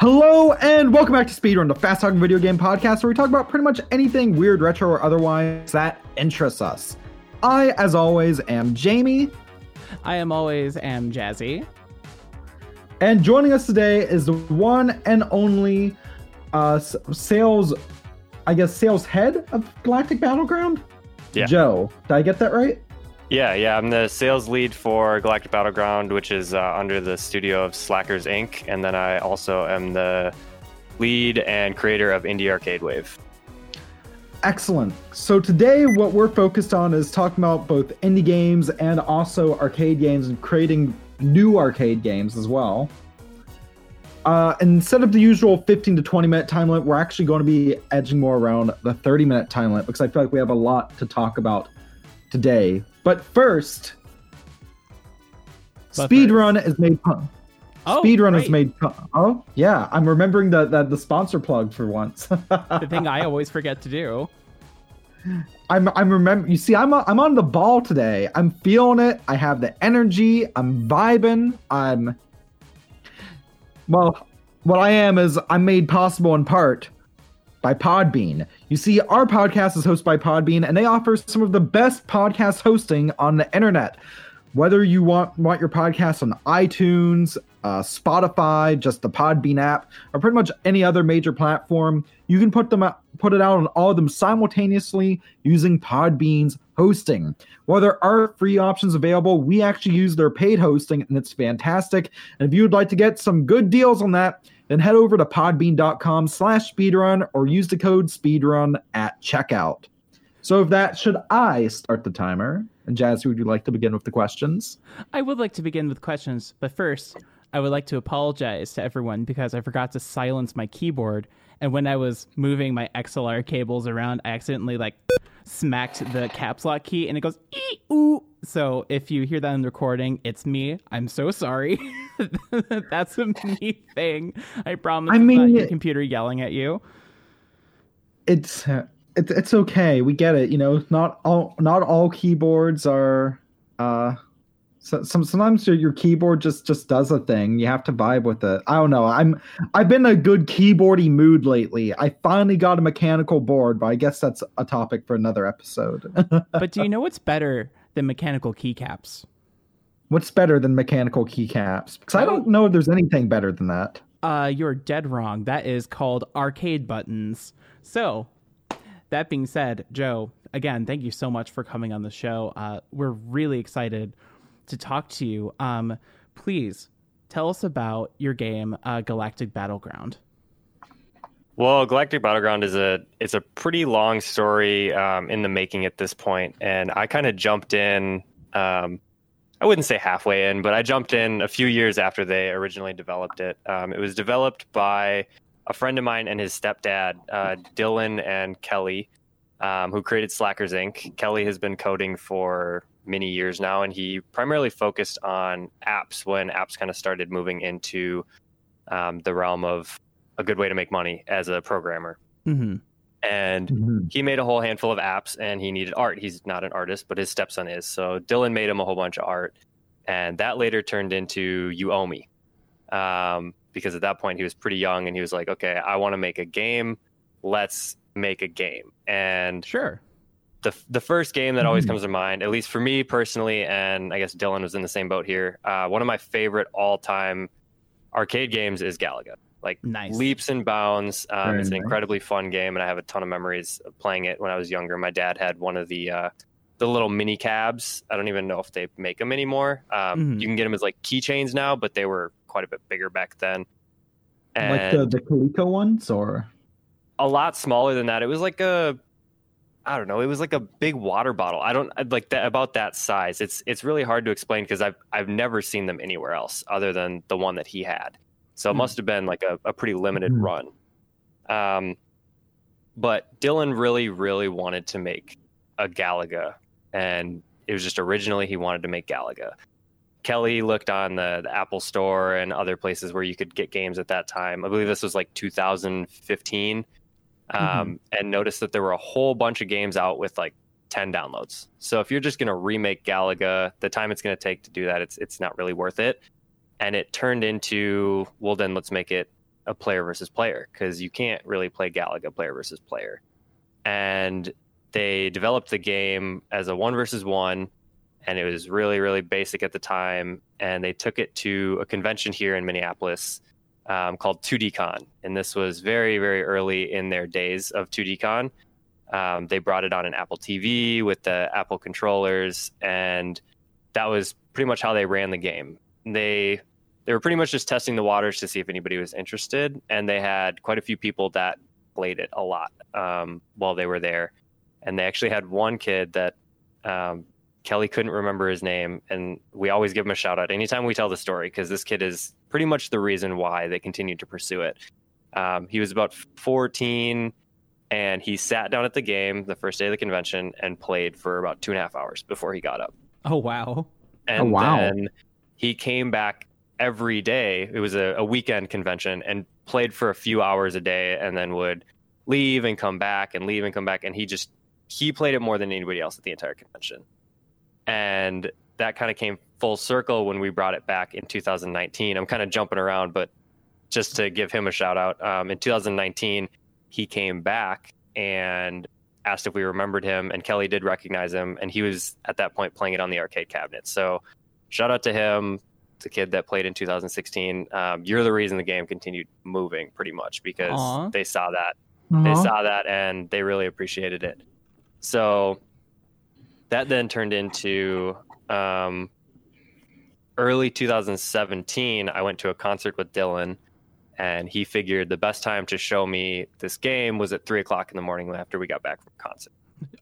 Hello and welcome back to Speedrun, the fast talking video game podcast where we talk about pretty much anything weird, retro, or otherwise that interests us. I, as always, am Jamie. I am always am Jazzy. And joining us today is the one and only uh, sales, I guess, sales head of Galactic Battleground? Yeah. Joe. Did I get that right? Yeah, yeah. I'm the sales lead for Galactic Battleground, which is uh, under the studio of Slackers Inc. And then I also am the lead and creator of Indie Arcade Wave. Excellent. So today, what we're focused on is talking about both indie games and also arcade games and creating new arcade games as well. Uh, instead of the usual 15 to 20 minute time limit, we're actually going to be edging more around the 30 minute time limit because I feel like we have a lot to talk about today. But first, But Speedrun is made. Po- Oh, Speedrun is made. Po- oh, yeah. I'm remembering the, the, the sponsor plug for once. the thing I always forget to do. I'm I'm remember you see I'm i I'm on the ball today. I'm feeling it. I have the energy. I'm vibing. I'm well, what I am is I'm made possible in part by Podbean. You see, our podcast is hosted by Podbean, and they offer some of the best podcast hosting on the internet. Whether you want want your podcast on iTunes, uh, Spotify, just the Podbean app, or pretty much any other major platform, you can put them out, put it out on all of them simultaneously using Podbean's hosting. While there are free options available, we actually use their paid hosting, and it's fantastic. And if you would like to get some good deals on that, then head over to podbean.com slash speedrun or use the code speedrun at checkout. So if that, should I start the timer? And Jazz, would you like to begin with the questions? I would like to begin with questions, but first, I would like to apologize to everyone because I forgot to silence my keyboard. And when I was moving my XLR cables around, I accidentally like smacked the caps lock key and it goes ee ooh. So if you hear that in the recording, it's me. I'm so sorry. That's a me thing. I promise. I mean- your computer yelling at you. It's it's it's okay. We get it. You know, not all not all keyboards are. uh so, some sometimes your, your keyboard just just does a thing. You have to vibe with it. I don't know. I'm I've been in a good keyboardy mood lately. I finally got a mechanical board, but I guess that's a topic for another episode. But do you know what's better than mechanical keycaps? What's better than mechanical keycaps? Because I don't know if there's anything better than that. Uh, you're dead wrong. That is called arcade buttons. So, that being said, Joe, again, thank you so much for coming on the show. Uh, we're really excited to talk to you. Um, please tell us about your game, uh, Galactic Battleground. Well, Galactic Battleground is a it's a pretty long story um, in the making at this point, and I kind of jumped in. Um, I wouldn't say halfway in, but I jumped in a few years after they originally developed it. Um, it was developed by a friend of mine and his stepdad, uh, Dylan and Kelly, um, who created Slackers Inc. Kelly has been coding for many years now, and he primarily focused on apps when apps kind of started moving into um, the realm of a good way to make money as a programmer. Mm-hmm. And he made a whole handful of apps and he needed art. He's not an artist, but his stepson is. So Dylan made him a whole bunch of art. And that later turned into You Owe Me. Um, because at that point he was pretty young and he was like, okay, I want to make a game. Let's make a game. And Sure. The the first game that always Mhm. comes to mind, at least for me personally, and I guess Dylan was in the same boat here. Uh, one of my favorite all time arcade games is Galaga. Like Nice. leaps and bounds. Um, it's an incredibly fun game, and I have a ton of memories of playing it when I was younger. My dad had one of the uh, the little mini cabs. I don't even know if they make them anymore. Um, Mhm. You can get them as like keychains now, but they were quite a bit bigger back then. And like the the Coleco ones, or a lot smaller than that. It was like a I don't know. It was like a big water bottle. I don't like that about that size. It's it's really hard to explain because I've I've never seen them anywhere else other than the one that he had. So it Hmm. must have been like a, a pretty limited Mhm. run. Um, but Dylan really really wanted to make a Galaga, and it was just originally he wanted to make Galaga. Kelly looked on the, the Apple Store and other places where you could get games at that time. I believe this was like 2015 um, and noticed that there were a whole bunch of games out with like 10 downloads. So if you're just going to remake Galaga, the time it's going to take to do that, it's it's not really worth it. And it turned into well, then let's make it a player versus player because you can't really play Galaga player versus player. And they developed the game as a one versus one, and it was really, really basic at the time. And they took it to a convention here in Minneapolis um, called 2DCon. And this was very, very early in their days of 2DCon. Um, they brought it on an Apple TV with the Apple controllers, and that was pretty much how they ran the game. They they were pretty much just testing the waters to see if anybody was interested, and they had quite a few people that played it a lot um, while they were there. And they actually had one kid that um, Kelly couldn't remember his name, and we always give him a shout out anytime we tell the story because this kid is pretty much the reason why they continued to pursue it. Um, he was about 14, and he sat down at the game the first day of the convention and played for about two and a half hours before he got up. Oh wow! And Oh, wow. then he came back every day. It was a, a weekend convention and played for a few hours a day and then would leave and come back and leave and come back. And he just, he played it more than anybody else at the entire convention. And that kind of came full circle when we brought it back in 2019. I'm kind of jumping around, but just to give him a shout out, um, in 2019, he came back and asked if we remembered him, and Kelly did recognize him, and he was at that point playing it on the arcade cabinet. So, shout out to him, the kid that played in 2016. Um, you're the reason the game continued moving, pretty much, because Aw. they saw that, they saw that, and they really appreciated it. So, that then turned into um, early 2017. I went to a concert with Dylan and he figured the best time to show me this game was at three o'clock in the morning after we got back from concert.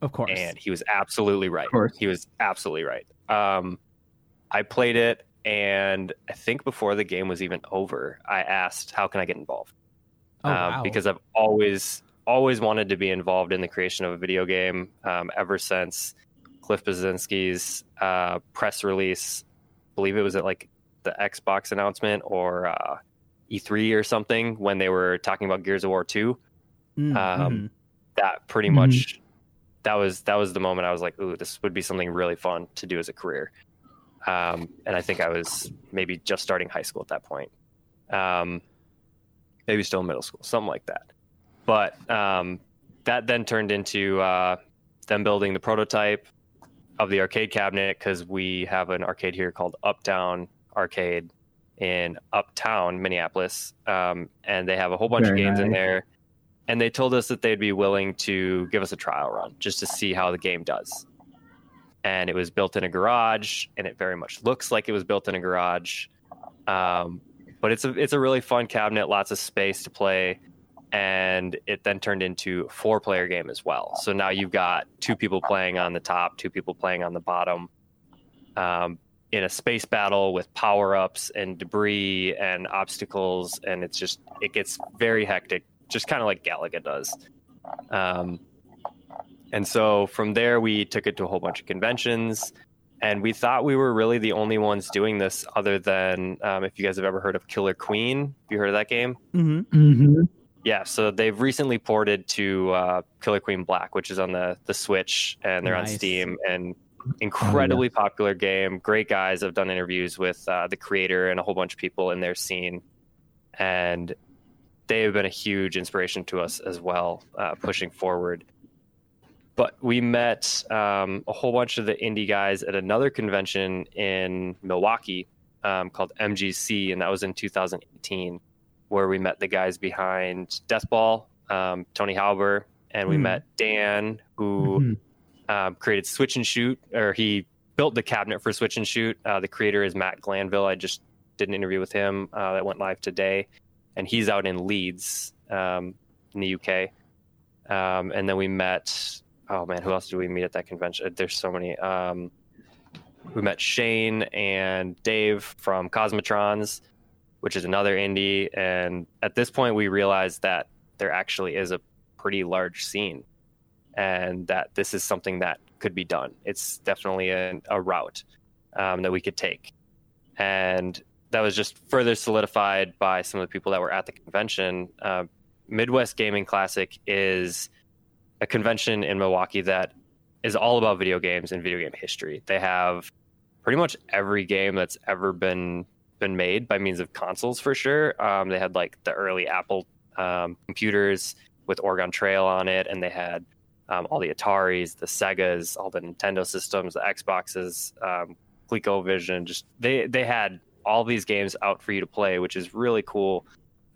Of course. And he was absolutely right. He was absolutely right. Um, I played it, and I think before the game was even over, I asked, "How can I get involved?" oh, Um, wow. Because I've always always wanted to be involved in the creation of a video game um, ever since Cliff Bleszinski's uh, press release. I believe it was at like the Xbox announcement or uh, E3 or something when they were talking about Gears of War 2 Mm, um, mhm. that pretty Mhm. much that was that was the moment I was like, ooh, this would be something really fun to do as a career. Um, and I think I was maybe just starting high school at that point, um, maybe still in middle school, something like that. But um, that then turned into uh, them building the prototype of the arcade cabinet because we have an arcade here called Uptown Arcade in Uptown Minneapolis, um, and they have a whole bunch Very of games in there and they told us that they'd be willing to give us a trial run just to see how the game does. And it was built in a garage, and it very much looks like it was built in a garage. Um, but it's a it's a really fun cabinet, lots of space to play, and it then turned into a four player game as well. So now you've got two people playing on the top, two people playing on the bottom, um, in a space battle with power ups and debris and obstacles, and it's just it gets very hectic just kind of like Galaga does. Um, and so from there, we took it to a whole bunch of conventions, and we thought we were really the only ones doing this, other than um, if you guys have ever heard of Killer Queen. Have you heard of that game? Mhm. Mhm. Yeah, so they've recently ported to uh, Killer Queen Black, which is on the the Switch, and they're on Steam, and incredibly popular game. Great guys. I've done interviews with uh, the creator and a whole bunch of people in their scene, and they have been a huge inspiration to us as well, uh, pushing forward. But we met um, a whole bunch of the indie guys at another convention in Milwaukee um, called MGC, and that was in 2018 where we met the guys behind Deathball, um, Tony Halber, and we Hmm. met Dan, who Mhm. um, created Switch and Shoot, or he built the cabinet for Switch and Shoot. Uh, the creator is Matt Glanville. I just did an interview with him uh, that went live today, and he's out in Leeds, um, in the UK. Um, and then we met. Oh man, who else did we meet at that convention? There's so many. Um, we met Shane and Dave from Cosmotrons which is another indie. And at this point, we realized that there actually is a pretty large scene and that this is something that could be done. It's definitely a, a route um, that we could take. And that was just further solidified by some of the people that were at the convention. Uh, Midwest Gaming Classic is a convention in Milwaukee that is all about video games and video game history. They have pretty much every game that's ever been been made by means of consoles for sure. Um, they had like the early Apple um, computers with Oregon Trail on it, and they had um, all the Ataris, the Segas, all the Nintendo systems, the Xboxes, um, ColecoVision. Just they they had all these games out for you to play, which is really cool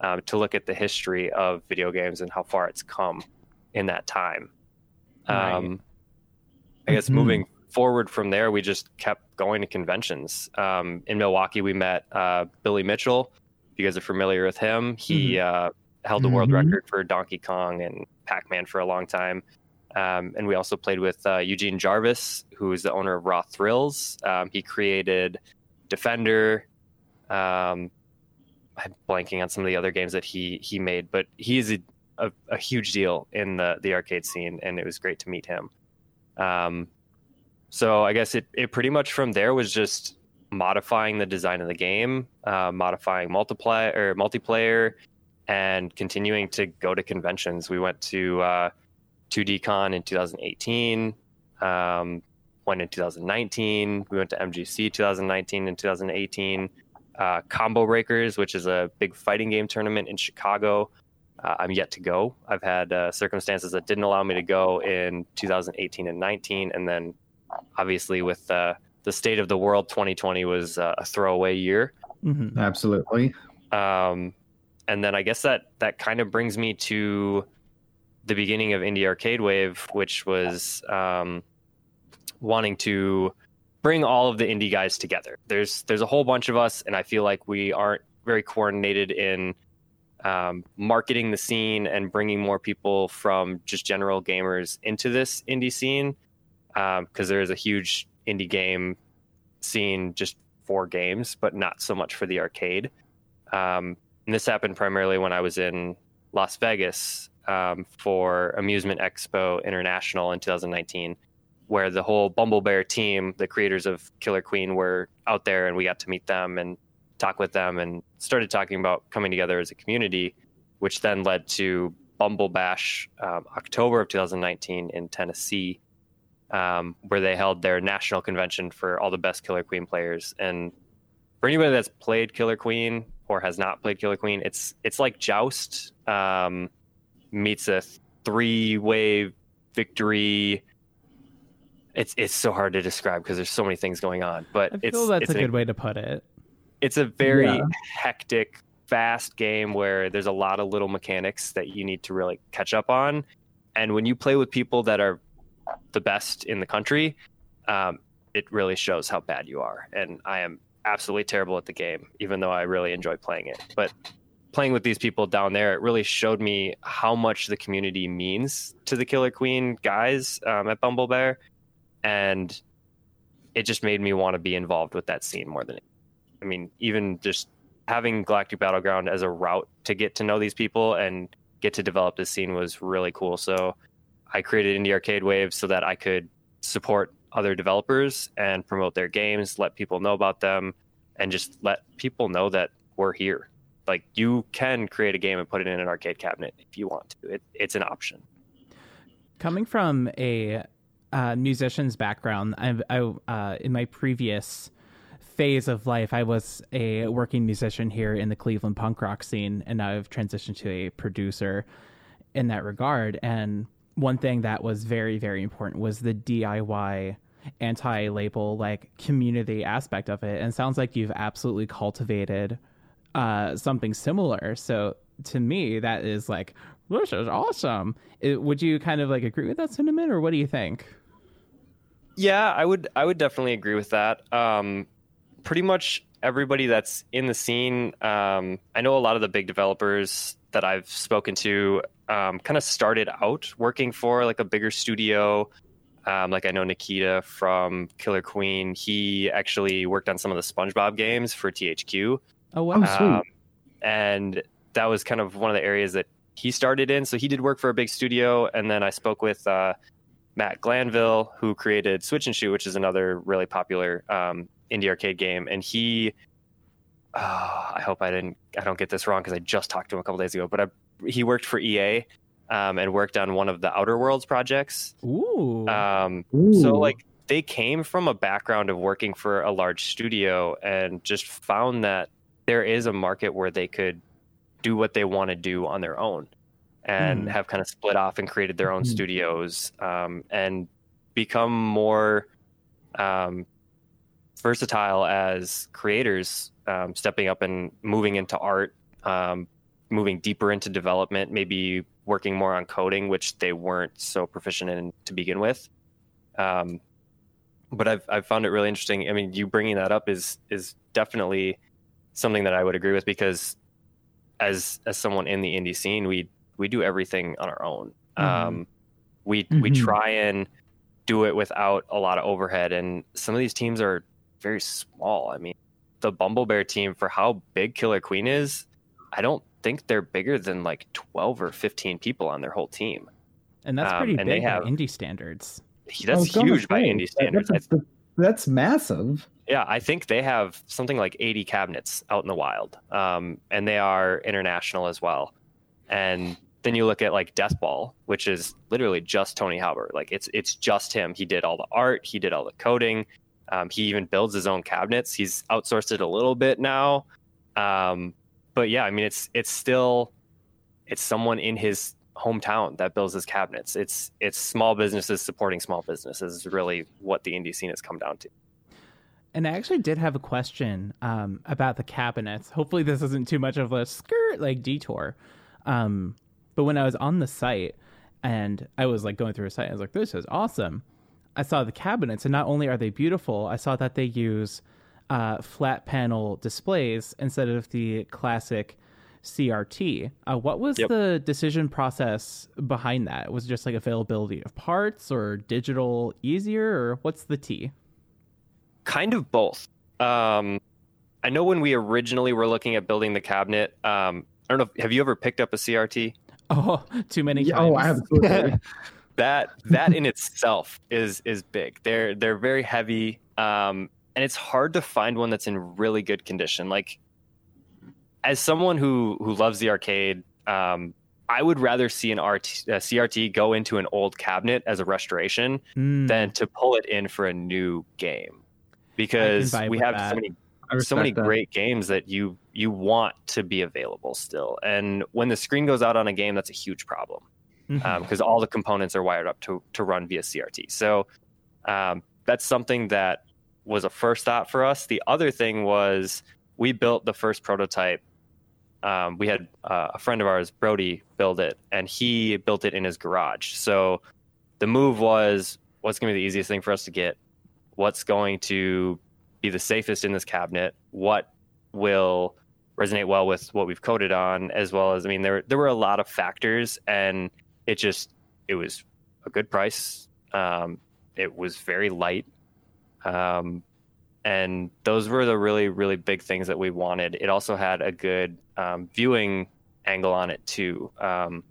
um, to look at the history of video games and how far it's come in that time. Right. Um, I guess Mhm. moving forward from there, we just kept going to conventions. Um, in Milwaukee, we met uh, Billy Mitchell. If you guys are familiar with him, he uh, held the world Mhm. record for Donkey Kong and Pac Man for a long time. Um, and we also played with uh, Eugene Jarvis, who is the owner of Raw Thrills. Um, he created Defender. Um, I'm blanking on some of the other games that he he made, but he's a, a, a huge deal in the the arcade scene, and it was great to meet him. Um, so I guess it, it pretty much from there was just modifying the design of the game, uh, modifying multiplayer or multiplayer, and continuing to go to conventions. We went to uh, 2DCon in 2018. Um, went in 2019. We went to MGC 2019 and 2018. Uh, Combo Breakers, which is a big fighting game tournament in Chicago. Uh, I'm yet to go. I've had uh, circumstances that didn't allow me to go in 2018 and 19, and then obviously with uh, the state of the world, 2020 was uh, a throwaway year. Mhm. Absolutely. Um, and then I guess that that kind of brings me to the beginning of Indie Arcade Wave, which was um, wanting to bring all of the indie guys together. There's there's a whole bunch of us, and I feel like we aren't very coordinated in um, marketing the scene and bringing more people from just general gamers into this indie scene because there is a huge indie game scene just for games, but not so much for the arcade. Um, and this happened primarily when I was in Las Vegas um, for Amusement Expo International in 2019, where the whole Bumble Bear team, the creators of Killer Queen, were out there, and we got to meet them and talk with them, and started talking about coming together as a community, which then led to Bumble Bash um, October of 2019 in Tennessee, um, where they held their national convention for all the best Killer Queen players. And for anybody that's played Killer Queen or has not played Killer Queen, it's it's like Joust um, meets a three way victory. It's it's so hard to describe because there's so many things going on, but I it's feel that's it's a an good way to put it. it's a very Yeah. hectic, fast game where there's a lot of little mechanics that you need to really catch up on. And when you play with people that are the best in the country, um, it really shows how bad you are. And I am absolutely terrible at the game, even though I really enjoy playing it. But playing with these people down there, it really showed me how much the community means to the Killer Queen guys um, at Bumble Bear. And it just made me want to be involved with that scene more than I mean, even just having Galactic Battleground as a route to get to know these people and get to develop this scene was really cool. So I created Indie Arcade Wave so that I could support other developers and promote their games, let people know about them, and just let people know that we're here. Like you can create a game and put it in an arcade cabinet if you want to. It, it's an option. Coming from a uh, musician's background, I, I uh, in my previous phase of life, I was a working musician here in the Cleveland punk rock scene, and now I've transitioned to a producer in that regard. And one thing that was very, very important was the DIY anti-label like community aspect of it. And sounds like you've absolutely cultivated uh, something similar. So to me, that is like this is awesome. It, would you kind of like agree with that sentiment, or what do you think? Yeah, I would I would definitely agree with that. Um, pretty much everybody that's in the scene, um, I know a lot of the big developers that I've spoken to um, kind of started out working for like a bigger studio. Um, like I know Nikita from Killer Queen. He actually worked on some of the SpongeBob games for THQ. Oh wow! Oh, sweet. Um, and that was kind of one of the areas that he started in. So he did work for a big studio. And then I spoke with uh, Matt Glanville, who created Switch and Shoot, which is another really popular um, indie arcade game. And he, oh, I hope I didn't, I don't get this wrong because I just talked to him a couple days ago, but I, he worked for EA um, and worked on one of the Outer Worlds projects. Ooh, Um, Ooh. so like they came from a background of working for a large studio and just found that there is a market where they could do what they want to do on their own and Mm. have kind of split off and created their own Mhm. studios um, and become more um, versatile as creators, um, stepping up and moving into art, um, moving deeper into development, maybe working more on coding, which they weren't so proficient in to begin with. Um, but I've I've found it really interesting. I mean, you bringing that up is is definitely something that I would agree with because as as someone in the indie scene, we we do everything on our own. Um, we we Mhm. try and do it without a lot of overhead, and some of these teams are very small. I mean, the Bumble Bear team for how big Killer Queen is, I don't think they're bigger than like twelve or fifteen people on their whole team. And that's Um, pretty and they big by have- indie standards. That's huge by indie standards. I That's, that's massive. Yeah, I think they have something like 80 cabinets out in the wild, um, and they are international as well. And then you look at like Death Ball, which is literally just Tony Halbert. Like it's it's just him. He did all the art, he did all the coding. Um, he even builds his own cabinets. He's outsourced it a little bit now, um, but yeah, I mean it's it's still it's someone in his hometown that builds his cabinets. It's it's small businesses supporting small businesses is really what the indie scene has come down to. And I actually did have a question um, about the cabinets. Hopefully, this isn't too much of a skirt like detour. Um, but when I was on the site and I was like going through a site, I was like, "This is awesome." I saw the cabinets, and not only are they beautiful, I saw that they use uh, flat panel displays instead of the classic CRT. Uh, what was Yep. the decision process behind that? Was it just like availability of parts, or digital easier, or what's the T? kind of both. Um, I know when we originally were looking at building the cabinet, um, I don't know. Have you ever picked up a CRT? Oh, too many Yeah, times. oh, absolutely. That that in itself is is big. They're they're very heavy, um, and it's hard to find one that's in really good condition. Like, as someone who who loves the arcade, um, I would rather see an RT, a CRT go into an old cabinet as a restoration Mm, than to pull it in for a new game because we have that. so many so many that. great games that you you want to be available still and when the screen goes out on a game that's a huge problem because all the components are wired up to to run via crt so um, that's something that was a first thought for us. The other thing was we built the first prototype um, we had uh, a friend of ours brody build it and he built it in his garage. So the move was what's going to be the easiest thing for us to get? What's going to be the safest in this cabinet? What will resonate well with what we've coded on as well as i mean there there were a lot of factors and it just it was a good price. Um, it was very light. Um, and those were the really really big things that we wanted. It also had a good um, viewing angle on it too. Um,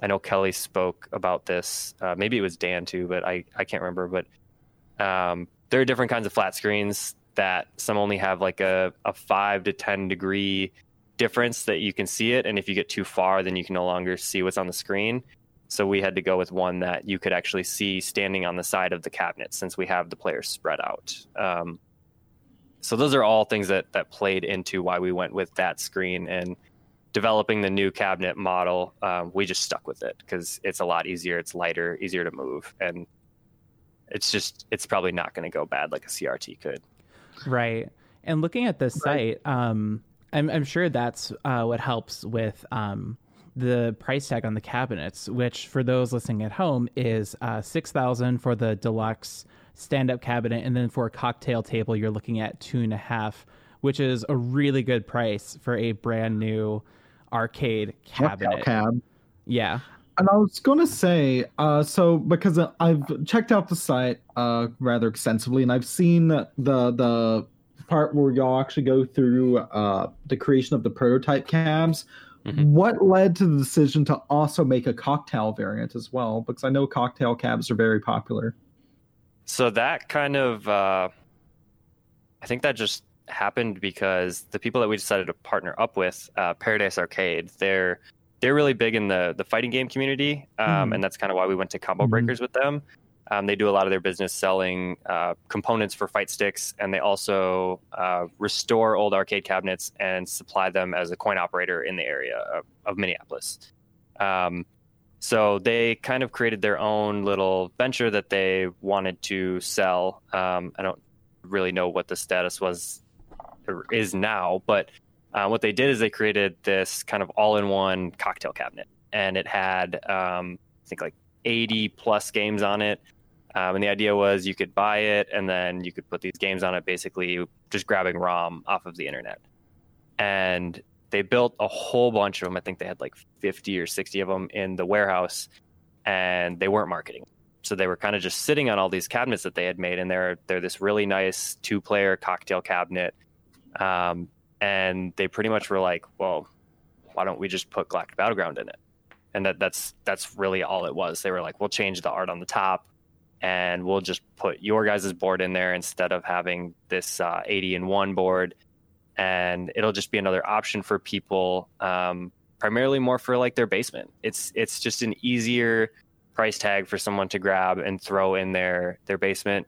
i know kelly spoke about this. Uh, maybe it was dan too but i, I can't remember. But um, there are different kinds of flat screens that some only have like a, a 5 to 10 degree difference that you can see it. And if you get too far then you can no longer see what's on the screen so we had to go with one that you could actually see standing on the side of the cabinet since we have the players spread out. Um, so those are all things that that played into why we went with that screen and developing the new cabinet model um, we just stuck with it because it's a lot easier it's lighter easier to move and it's just it's probably not going to go bad like a crt could. Right. And looking at this site, um, I'm, I'm sure that's uh, what helps with um, the price tag on the cabinets, which for those listening at home is uh, six thousand for the deluxe stand-up cabinet, and then for a cocktail table, you're looking at two and a half, which is a really good price for a brand new arcade cabinet. Cab. Yeah. And I was going to say, uh, so because I've checked out the site uh, rather extensively, and I've seen the the part where y'all actually go through uh, the creation of the prototype cabs. Mhm. What led to the decision to also make a cocktail variant as well? Because I know cocktail cabs are very popular. So that kind of, uh, I think that just happened because the people that we decided to partner up with, uh, Paradise Arcade, they're they're really big in the the fighting game community, um, Mhm. and that's kind of why we went to Combo Mhm. Breakers with them. Um, they do a lot of their business selling uh, components for fight sticks, and they also uh, restore old arcade cabinets and supply them as a coin operator in the area of, of Minneapolis. Um, so they kind of created their own little venture that they wanted to sell. Um, I don't really know what the status was is now, but uh, what they did is they created this kind of all-in-one cocktail cabinet, and it had um, I think like 80 plus games on it. Um, and the idea was you could buy it and then you could put these games on it, basically just grabbing ROM off of the internet. And they built a whole bunch of them. I think they had like 50 or 60 of them in the warehouse, and they weren't marketing. So they were kind of just sitting on all these cabinets that they had made, and they're they're this really nice two player cocktail cabinet. Um, and they pretty much were like, well, why don't we just put Galactic Battleground in it? And that that's that's really all it was. They were like, we'll change the art on the top, and we'll just put your guys' board in there instead of having this uh, 80 and one board. And it'll just be another option for people um, primarily more for like their basement. It's it's just an easier price tag for someone to grab and throw in their their basement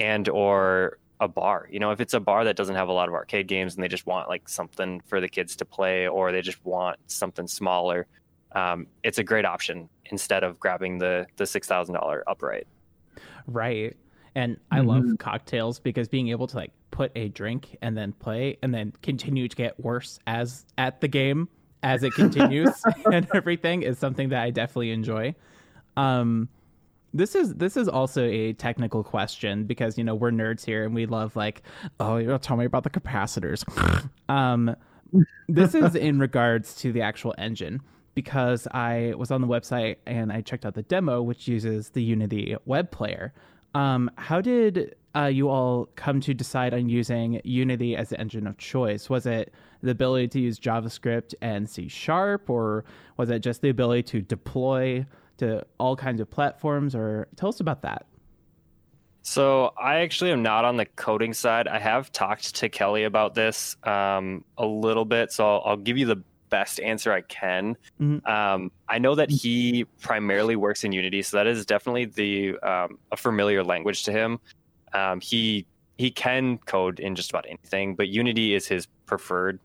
and or a bar. You know if it's a bar that doesn't have a lot of arcade games and they just want like something for the kids to play or they just want something smaller um, it's a great option instead of grabbing the the $6000 upright right and I mm-hmm. love cocktails because being able to like put a drink and then play and then continue to get worse as at the game as it continues and everything is something that I definitely enjoy. Um this is this is also a technical question because you know we're nerds here and we love like oh you know tell me about the capacitors. um this is in regards to the actual engine because I was on the website and I checked out the demo which uses the Unity web player. Um, how did uh, you all come to decide on using Unity as the engine of choice? Was it the ability to use JavaScript and C Sharp, or was it just the ability to deploy to all kinds of platforms? Or tell us about that. So I actually am not on the coding side. I have talked to Kelly about this um, a little bit, so I'll, I'll, give you the best answer I can. Mm-hmm. Um, I know that he primarily works in Unity, so that is definitely the um, a familiar language to him. Um, he he can code in just about anything, but Unity is his preferred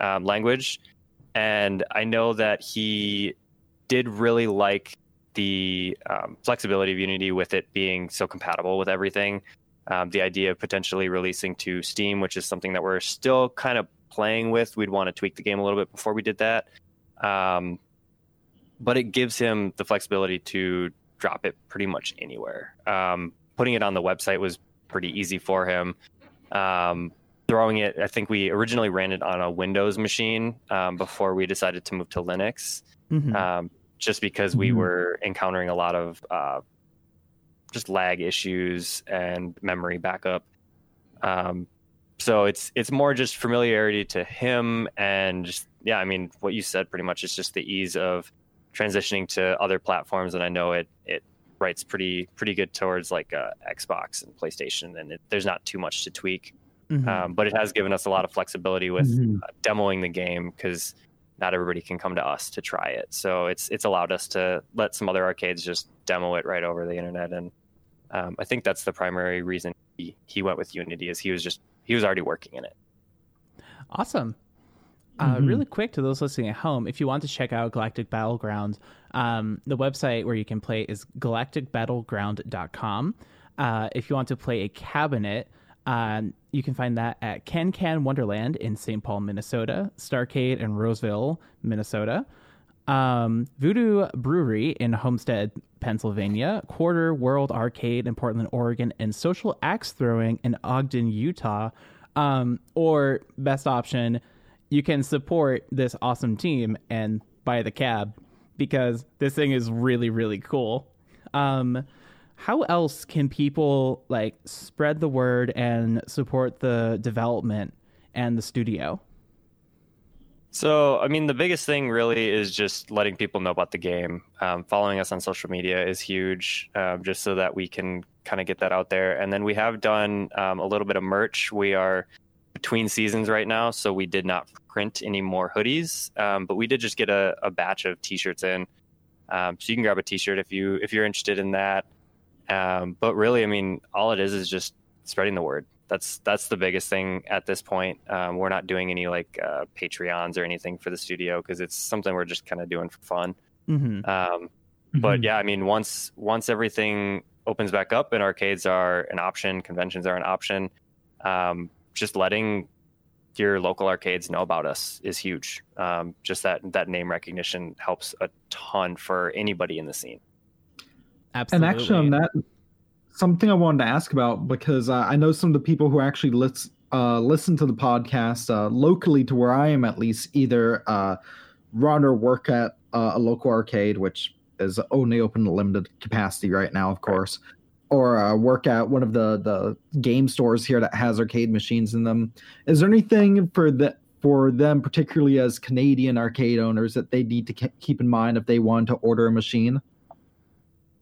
um, language, and I know that he did really like the um, flexibility of Unity with it being so compatible with everything. Um, the idea of potentially releasing to Steam, which is something that we're still kind of playing with. We'd want to tweak the game a little bit before we did that. Um, but it gives him the flexibility to drop it pretty much anywhere. Um, putting it on the website was pretty easy for him. Um, throwing it, I think we originally ran it on a Windows machine um, before we decided to move to Linux, mm-hmm. Um, just because we mm-hmm. were encountering a lot of uh, just lag issues and memory backup. Um, so it's it's more just familiarity to him and just yeah i mean what you said pretty much is just the ease of transitioning to other platforms and i know it it writes pretty pretty good towards like uh, xbox and playstation and it, there's not too much to tweak mm-hmm. um, but it has given us a lot of flexibility with mm-hmm. uh, demoing the game because not everybody can come to us to try it so it's it's allowed us to let some other arcades just demo it right over the internet and um, i think that's the primary reason he, he went with unity is he was just he was already working in it. Awesome. Uh, mm-hmm. Really quick to those listening at home, if you want to check out Galactic Battleground, um, the website where you can play is galacticbattleground.com. Uh, if you want to play a cabinet, uh, you can find that at Can Can Wonderland in St. Paul, Minnesota, Starcade in Roseville, Minnesota, um, Voodoo Brewery in Homestead, Pennsylvania, Quarter World Arcade in Portland, Oregon, and Social Axe Throwing in Ogden, Utah. Um, or best option, you can support this awesome team and buy the cab because this thing is really really cool. Um, how else can people like spread the word and support the development and the studio? So, I mean, the biggest thing really is just letting people know about the game. Um, following us on social media is huge, um, just so that we can kind of get that out there. And then we have done um, a little bit of merch. We are between seasons right now, so we did not print any more hoodies, um, but we did just get a, a batch of T-shirts in. Um, so you can grab a T-shirt if you if you're interested in that. Um, but really, I mean, all it is is just spreading the word. That's that's the biggest thing at this point. Um, we're not doing any like uh, Patreons or anything for the studio because it's something we're just kind of doing for fun. Mm-hmm. Um, but yeah, I mean, once once everything opens back up and arcades are an option, conventions are an option, um, just letting your local arcades know about us is huge. Um, just that that name recognition helps a ton for anybody in the scene. Absolutely. And actually, on that, something I wanted to ask about because uh, I know some of the people who actually lis- uh, listen to the podcast uh, locally to where I am, at least, either uh, run or work at uh, a local arcade, which is only open to limited capacity right now, of course, or uh, work at one of the the game stores here that has arcade machines in them. Is there anything for the for them, particularly as Canadian arcade owners, that they need to ke- keep in mind if they want to order a machine?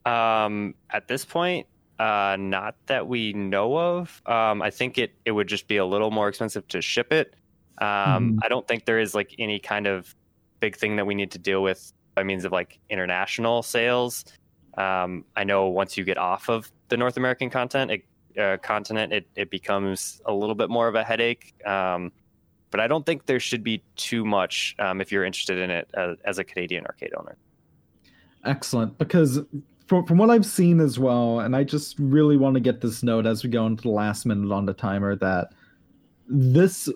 Um, at this point, uh, not that we know of. Um, I think it it would just be a little more expensive to ship it. Um, Mhm. I don't think there is like any kind of big thing that we need to deal with by means of like international sales. Um, I know once you get off of the North American content, it, uh, continent, it it becomes a little bit more of a headache. Um, but I don't think there should be too much um, if you're interested in it as, as a Canadian arcade owner. Excellent, because from from what I've seen as well, and I just really want to get this note as we go into the last minute on the timer that this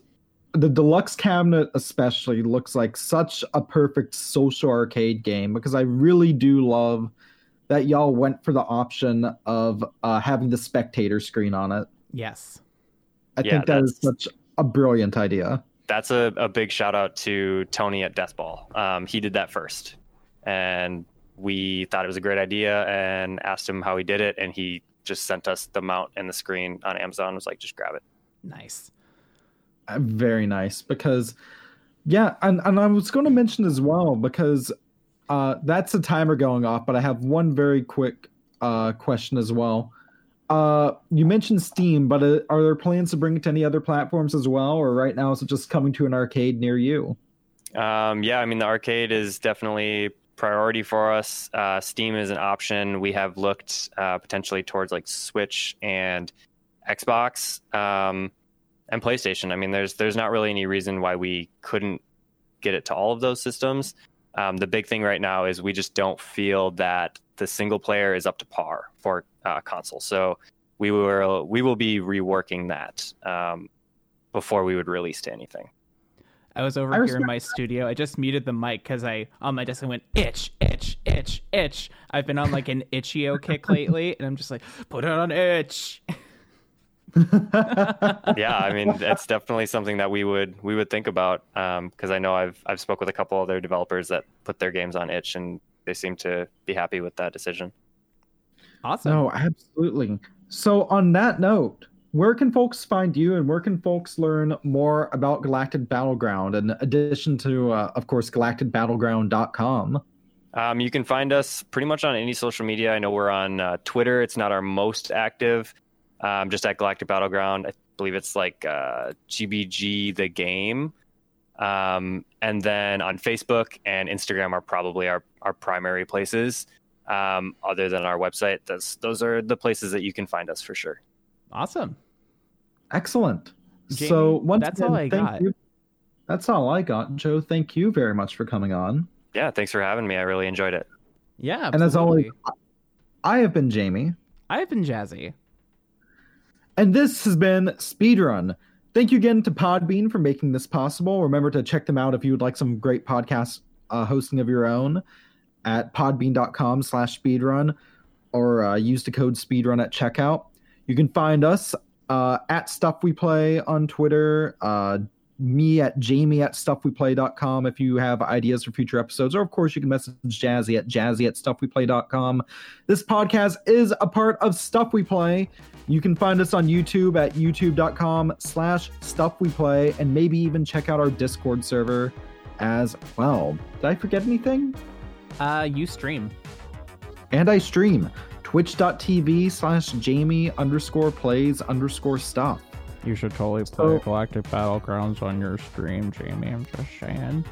the deluxe cabinet especially looks like such a perfect social arcade game because I really do love that y'all went for the option of uh, having the spectator screen on it. Yes. I Yeah, think that is that's- such a brilliant idea. that's a, a big shout out to Tony at Deathball. Um, he did that first, and we thought it was a great idea and asked him how he did it, and he just sent us the mount and the screen on Amazon. Was like, just grab it. Nice. Uh, very nice because yeah and, and i was going to mention as well because uh that's a timer going off but i have one very quick uh question as well uh you mentioned steam but uh, are there plans to bring it to any other platforms as well or right now is it just coming to an arcade near you Um, yeah, I mean the arcade is definitely priority for us. Uh, Steam is an option. We have looked uh, potentially towards like Switch and Xbox um, and PlayStation. I mean, there's there's not really any reason why we couldn't get it to all of those systems. Um, the big thing right now is we just don't feel that the single player is up to par for uh, console. So we will we will be reworking that um, before we would release to anything. I was over I here in my studio. I just muted the mic because I on my desk I went itch, itch, itch, itch. I've been on like an itch.io kick lately, and I'm just like, put it on itch. yeah, I mean that's definitely something that we would we would think about um, because I know I've I've spoke with a couple other developers that put their games on itch and they seem to be happy with that decision. Awesome. no absolutely so on that note where can folks find you and where can folks learn more about galactic battleground in addition to uh, of course galacticbattleground.com Um, you can find us pretty much on any social media. I know we're on uh, Twitter. It's not our most active, um, just at Galactic Battleground. I believe it's like uh, GBG the game. Um, and then on Facebook and Instagram are probably our, our primary places. Um, other than our website, that's, those are the places that you can find us for sure. Awesome. Excellent. Jamie, so once that's again, all I thank got. You. That's all I got, Joe. Thank you very much for coming on. Yeah, thanks for having me. I really enjoyed it. Yeah. And as always. I have been Jamie, I've been jazzy. and this has been Speedrun. Thank you again to Podbean for making this possible. Remember to check them out if you would like some great podcast uh, hosting of your own at podbean.com slash speedrun or uh, use the code speedrun at checkout. You can find us uh, at Stuff We Play on Twitter, uh, me at jamie at stuffweplay.com if you have ideas for future episodes, or of course you can message Jazzy at jazzy at stuffweplay.com. This podcast is a part of Stuff We Play. You can find us on YouTube at youtube.com slash stuff we play and maybe even check out our Discord server as well. Did I forget anything? Uh, you stream. And I stream twitch.tv slash Jamie underscore plays underscore stuff. You should totally play Galactic Battlegrounds on your stream, Jamie. I'm just saying.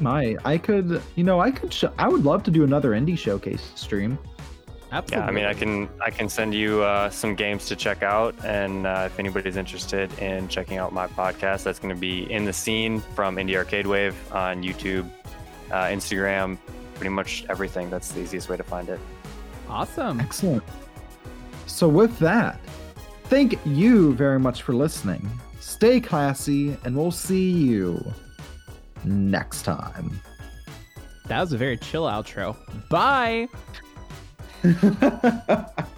My, I could, you know, I could, sh- I would love to do another indie showcase stream. Absolutely. Yeah, I mean, I can I can send you uh, some games to check out, and uh, if anybody's interested in checking out my podcast, that's going to be in the scene from Indie Arcade Wave on YouTube, uh, Instagram, pretty much everything. That's the easiest way to find it. Awesome. Excellent. So, with that, thank you very much for listening. Stay classy, and we'll see you next time. That was a very chill outro. Bye.